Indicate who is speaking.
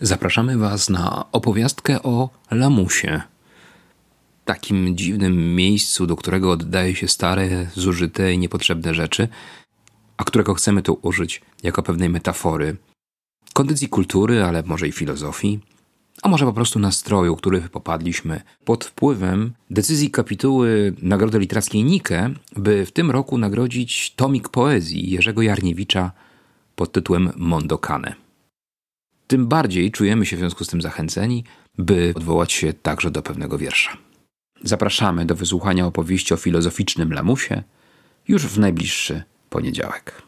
Speaker 1: Zapraszamy Was na opowiastkę o lamusie. Takim dziwnym miejscu, do którego oddaje się stare, zużyte i niepotrzebne rzeczy, a którego chcemy tu użyć jako pewnej metafory, kondycji kultury, ale może i filozofii, a może po prostu nastroju, który popadliśmy pod wpływem decyzji kapituły Nagrody Literackiej Nike, by w tym roku nagrodzić tomik poezji Jerzego Jarniewicza pod tytułem Mondokane. Tym bardziej czujemy się w związku z tym zachęceni, by odwołać się także do pewnego wiersza. Zapraszamy do wysłuchania opowieści o filozoficznym lamusie już w najbliższy poniedziałek.